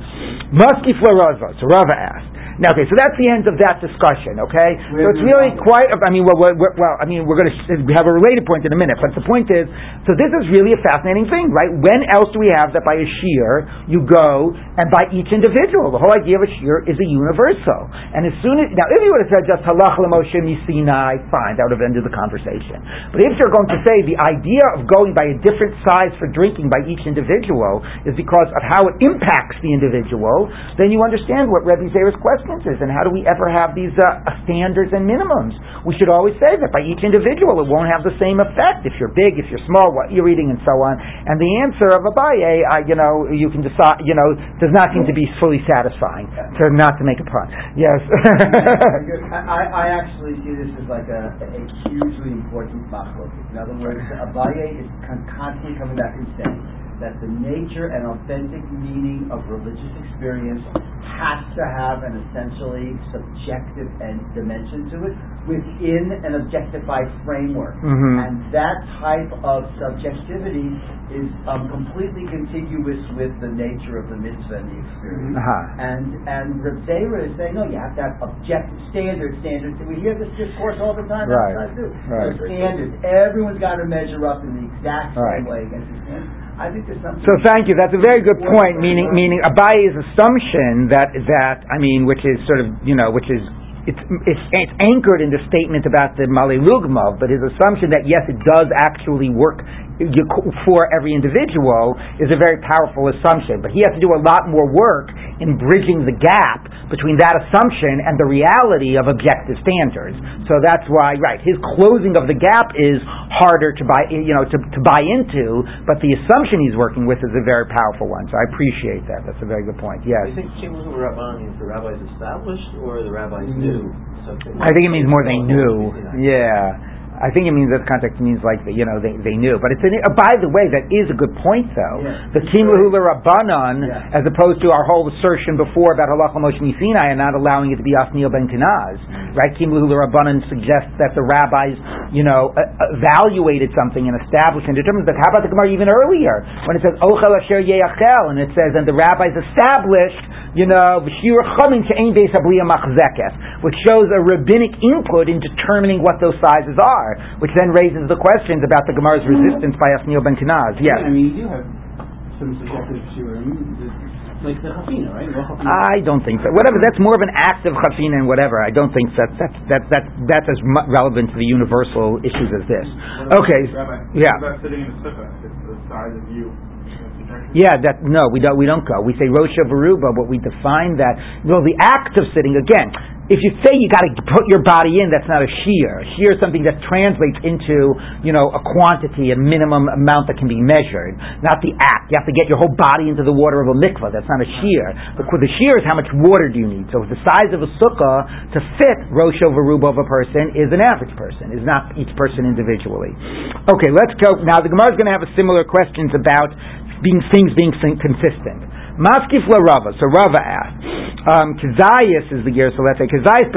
Rava. So Rava asked. Now, okay, so that's the end of that discussion. Okay, so it's really quite. I mean, well, well, well I mean, we're going to we have a related point in a minute, but the point is, so this is really a fascinating thing, right? When else do we have that by a shear you go and by each individual? The whole idea of a shear is a universal. And as soon as now, if you would have said just halach l'moshe misinai, fine, that would have ended the conversation. But if you're going to say the idea of going by a different size for drinking by each individual is because of how it impacts the individual, then you understand what Rebbe Zera's question and how do we ever have these uh, standards and minimums? We should always say that by each individual it won't have the same effect if you're big, if you're small, what you're eating, and so on. And the answer of Abaye, uh, you know, you can decide, you know, does not seem to be fully satisfying. To not to make a pun. Yes. [LAUGHS] [LAUGHS] I, I actually see this as like a, a hugely important machloket. In other words, Abaye is constantly coming back and saying that the nature and authentic meaning of religious experience has to have an essentially subjective and dimension to it within an objectified framework. Mm-hmm. And that type of subjectivity is um, completely contiguous with the nature of the mitzvah and the experience. Uh-huh. And and Reb Zera is saying, no, you have to have objective standards. Standards. We hear this discourse all the time. Right. Right. standards. Everyone's got to measure up in the exact same right. way against the standards. I think there's something. So thank you. That's a very good point. Meaning, meaning Abaye's assumption that that I mean, which is sort of you know, which is it's, it's, it's anchored in the statement about the Male Lugma, but his assumption that yes, it does actually work for every individual is a very powerful assumption. But he has to do a lot more work in bridging the gap between that assumption and the reality of objective standards. So that's why, right, his closing of the gap is harder to buy, you know, to, to buy into, but the assumption he's working with is a very powerful one. So I appreciate that. That's a very good point. Yes. Do you think Kimul Rabban means the rabbis established or the rabbis knew mm-hmm. something? I think it means more they knew. Yeah. I think it means that context means like you know they, they knew, but it's an, uh, by the way that is a good point though. Yeah. The Kimahula Rabbanon, Yeah. as opposed to our whole assertion before about Halacha Moshe Sinai and not allowing it to be Asniel Ben Kenaz, right? Kimahula Rabbanon suggests that the rabbis, you know, uh, evaluated something and established and determined. But how about the Gemara even earlier when it says Ochel Asher Yeachel and it says and the rabbis established you know, B'shir Chamin She'ein Beis Machzekes, which shows a rabbinic input in determining what those sizes are, which then raises the questions about the Gemara's mm-hmm. resistance by Asniel Ben Kenaz. Yes. I mean, you do have some subjective shiurim, like the chafina, right? I don't think so. Whatever. That's more of an act of chafina and whatever. I don't think that that's that that that's as relevant to the universal issues as this. Okay. Rabbi, Yeah. Sitting in a sukkah? It's the size of you. Yeah, that no, we don't we don't go. We say Rosha Varuba, but we define that. Well, the act of sitting again. If you say you got to put your body in, that's not a shear. A shear is something that translates into, you know, a quantity, a minimum amount that can be measured, not the act. You have to get your whole body into the water of a mikvah. That's not a shear. The, the shear is how much water do you need. So the size of a sukkah to fit Rosh Varuba of a person is an average person, is not each person individually. Okay, let's go. Now the Gemara is going to have a similar questions about being things being consistent. Maskif la Rava. So Rava asked. Um, Kazayas is the gear, so let's say Kazayas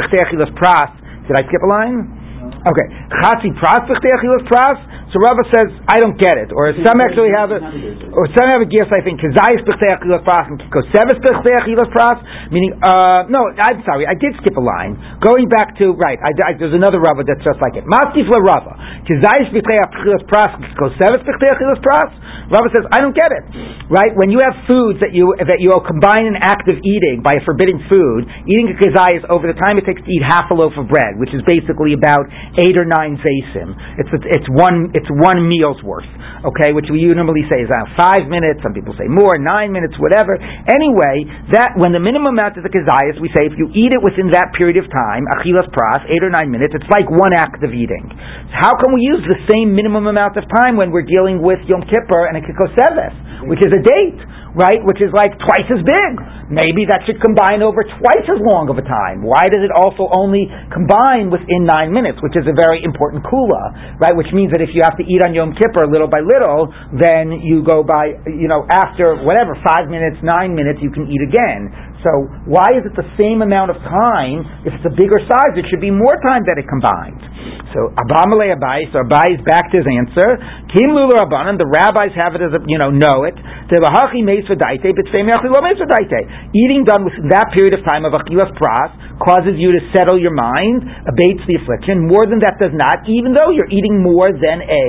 pras. Did I skip a line? Okay. Chatzi pras pras. So Rava says, I don't get it. Or some actually have it, or some have a gear, I think, Kazayas b'chteachilas pras and Kosevis b'chteachilas pras. Meaning, uh, no, I'm sorry, I did skip a line. Going back to, right, I, I, there's another Rava that's just like it. Maskif la Rava. Kazayas b'chteachilas pras and Kosevis b'chteachilas pras. Rava says, I don't get it. Right? When you have foods that you that you combine an act of eating by a forbidden food, eating a kazayas over the time it takes to eat half a loaf of bread, which is basically about eight or nine zasim. It's it's one it's one meal's worth. Okay, which we normally say is around five minutes. Some people say more, nine minutes, whatever. Anyway, that when the minimum amount is a kazayas, we say if you eat it within that period of time, achilas pras, eight or nine minutes, it's like one act of eating. So how can we use the same minimum amount of time when we're dealing with Yom Kippur and a kikoseves, which is a date? Right, which is like twice as big. Maybe that should combine over twice as long of a time. Why does it also only combine within nine minutes, which is a very important kula, right? Which means that if you have to eat on Yom Kippur little by little, then you go by, you know, after whatever, five minutes, nine minutes, you can eat again. So why is it the same amount of time? If it's a bigger size, it should be more time that it combines. So Abamale Abaye, so Abaye is back to his answer. Kim Lula Rabbanan, the rabbis have it as a, you know, know it. Eating done within that period of time of Achilas Pras causes you to settle your mind, abates the affliction. More than that does not, even though you're eating more than a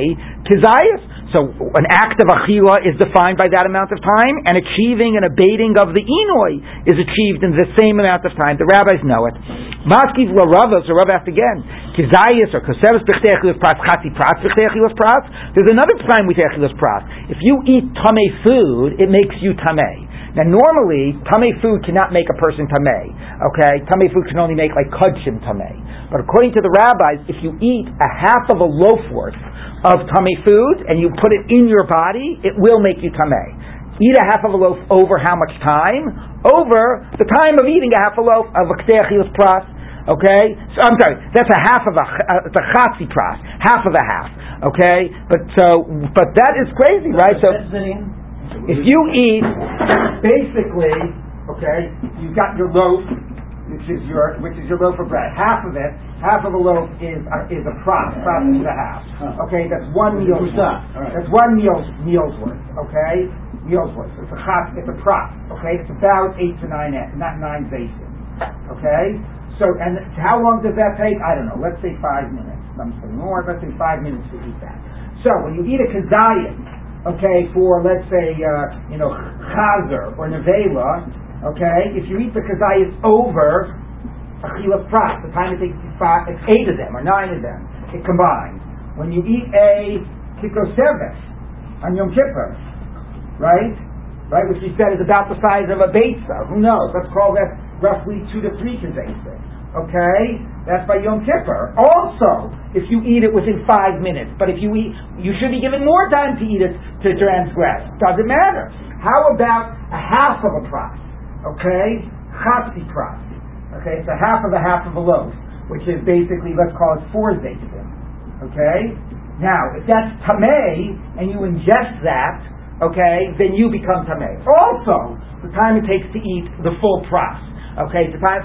Kizayas. So an act of achila is defined by that amount of time, and achieving and abating of the inoi is achieved in the same amount of time. The rabbis know it. Maskiv la Rava, so Rav asked again, kizayis or koseves b'chtechilas pras, chati pras b'chtechilas pras. There's another time with echilas pras. If you eat tame food, it makes you tame. Now, normally, tame food cannot make a person tame. Okay, tame food can only make like kudshim tame. But according to the rabbis, if you eat a half of a loaf worth of tameh food and you put it in your body, it will make you tameh. Eat a half of a loaf over how much time? Over the time of eating a half a loaf of a ktechilas pras. Okay, so I'm sorry, that's a half of a uh, a chatzi pras, half of a half. Okay, but so but that is crazy, right? So if you eat basically, okay, you've got your loaf which is your which is your loaf of bread. Half of it, half of a loaf is a, is a prop. Prop is a half. Okay, that's one meal. That's one meal's meal's worth. Okay, meal's worth. It's a half. It's a prop. Okay, it's about eight to nine not nine zayin. Okay, so and how long does that take? I don't know. Let's say five minutes. I'm saying more. Let's say five minutes to eat that. So when you eat a kazayin, okay, for let's say uh, you know chazer or nevela, Okay, if you eat the kazayas over achila prat, the time it takes five, it's eight of them or nine of them, it combines. When you eat a kikoseves on Yom Kippur, right, right, which we said is about the size of a beitza. Who knows? Let's call that roughly two to three kazayas. Okay, that's by Yom Kippur. Also, if you eat it within five minutes, but if you eat, you should be given more time to eat it to transgress. Doesn't matter. How about a half of a prat? Okay? Chatzi pras. Okay, it's a half of a half of a loaf, which is basically, let's call it four zaytim. Okay? Now, if that's tameh, and you ingest that, okay, then you become tameh. Also, the time it takes to eat the full pras. Okay, the time,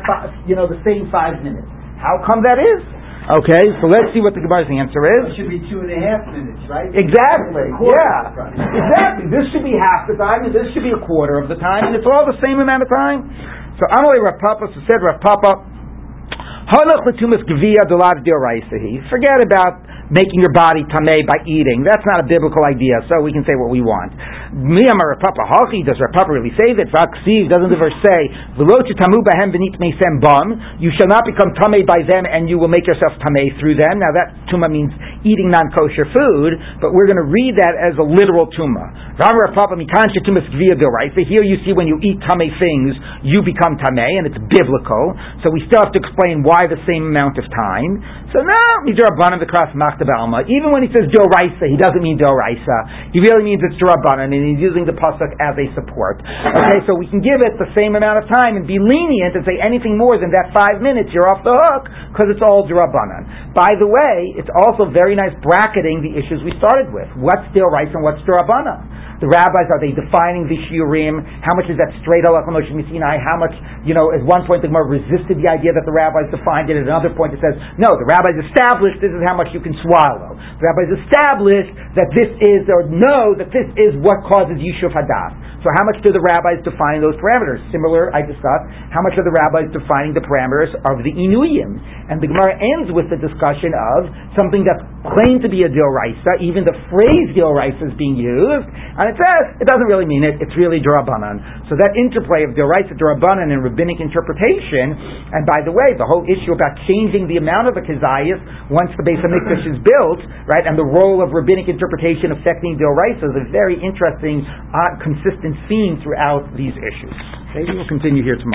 you know, the same five minutes. How come that is? Okay, so let's see what the Gemara's answer is. It should be two and a half minutes, right? Exactly. Yeah. Exactly. This should be half the time, and this should be a quarter of the time, and it's all the same amount of time. So Amalei Rav Papa so said Rav Papa, Forget about making your body tameh by eating. That's not a biblical idea, so we can say what we want. Miyamar Papa Hachi, does Papa really say that? Vaksiv, doesn't the verse say, you shall not become tameh by them and you will make yourself tameh through them. Now that tuma means eating non-kosher food, but we're going to read that as a literal tuma. Here you see when you eat tameh things, you become tameh, and it's biblical, so we still have to explain why the same amount of time. So now, Midrabanan the cross even when he says Doraisa, he doesn't mean Doraisa. He really means it's Durabanan, and he's using the pasuk as a support. Okay, so we can give it the same amount of time and be lenient and say anything more than that five minutes, you're off the hook because it's all Durabanan. By the way, it's also very nice bracketing the issues we started with. What's Doraisa and what's Durabanan? The rabbis, are they defining the shiurim? How much is that straight halacha Moshe Sinai? How much, you know, at one point the Gemara resisted the idea that the rabbis defined it. At another point it says, no, the rabbis established this is how much you can swallow. The rabbis established that this is, or know that this is what causes Yishuv Hadas. So how much do the rabbis define those parameters? Similar, I discussed, how much are the rabbis defining the parameters of the Inuyim? And the Gemara ends with the discussion of something that's claimed to be a Dioraisa, even the phrase Dioraisa is being used, and it says, it doesn't really mean it, it's really Durabanan. So that interplay of Dioraisa, Durabanan, and rabbinic interpretation, and by the way, the whole issue about changing the amount of a Kazayas once the Beis HaMikdash is built, right, and the role of rabbinic interpretation affecting Dioraisa is a very interesting, uh, consistent theme throughout these issues. Maybe we'll continue here tomorrow.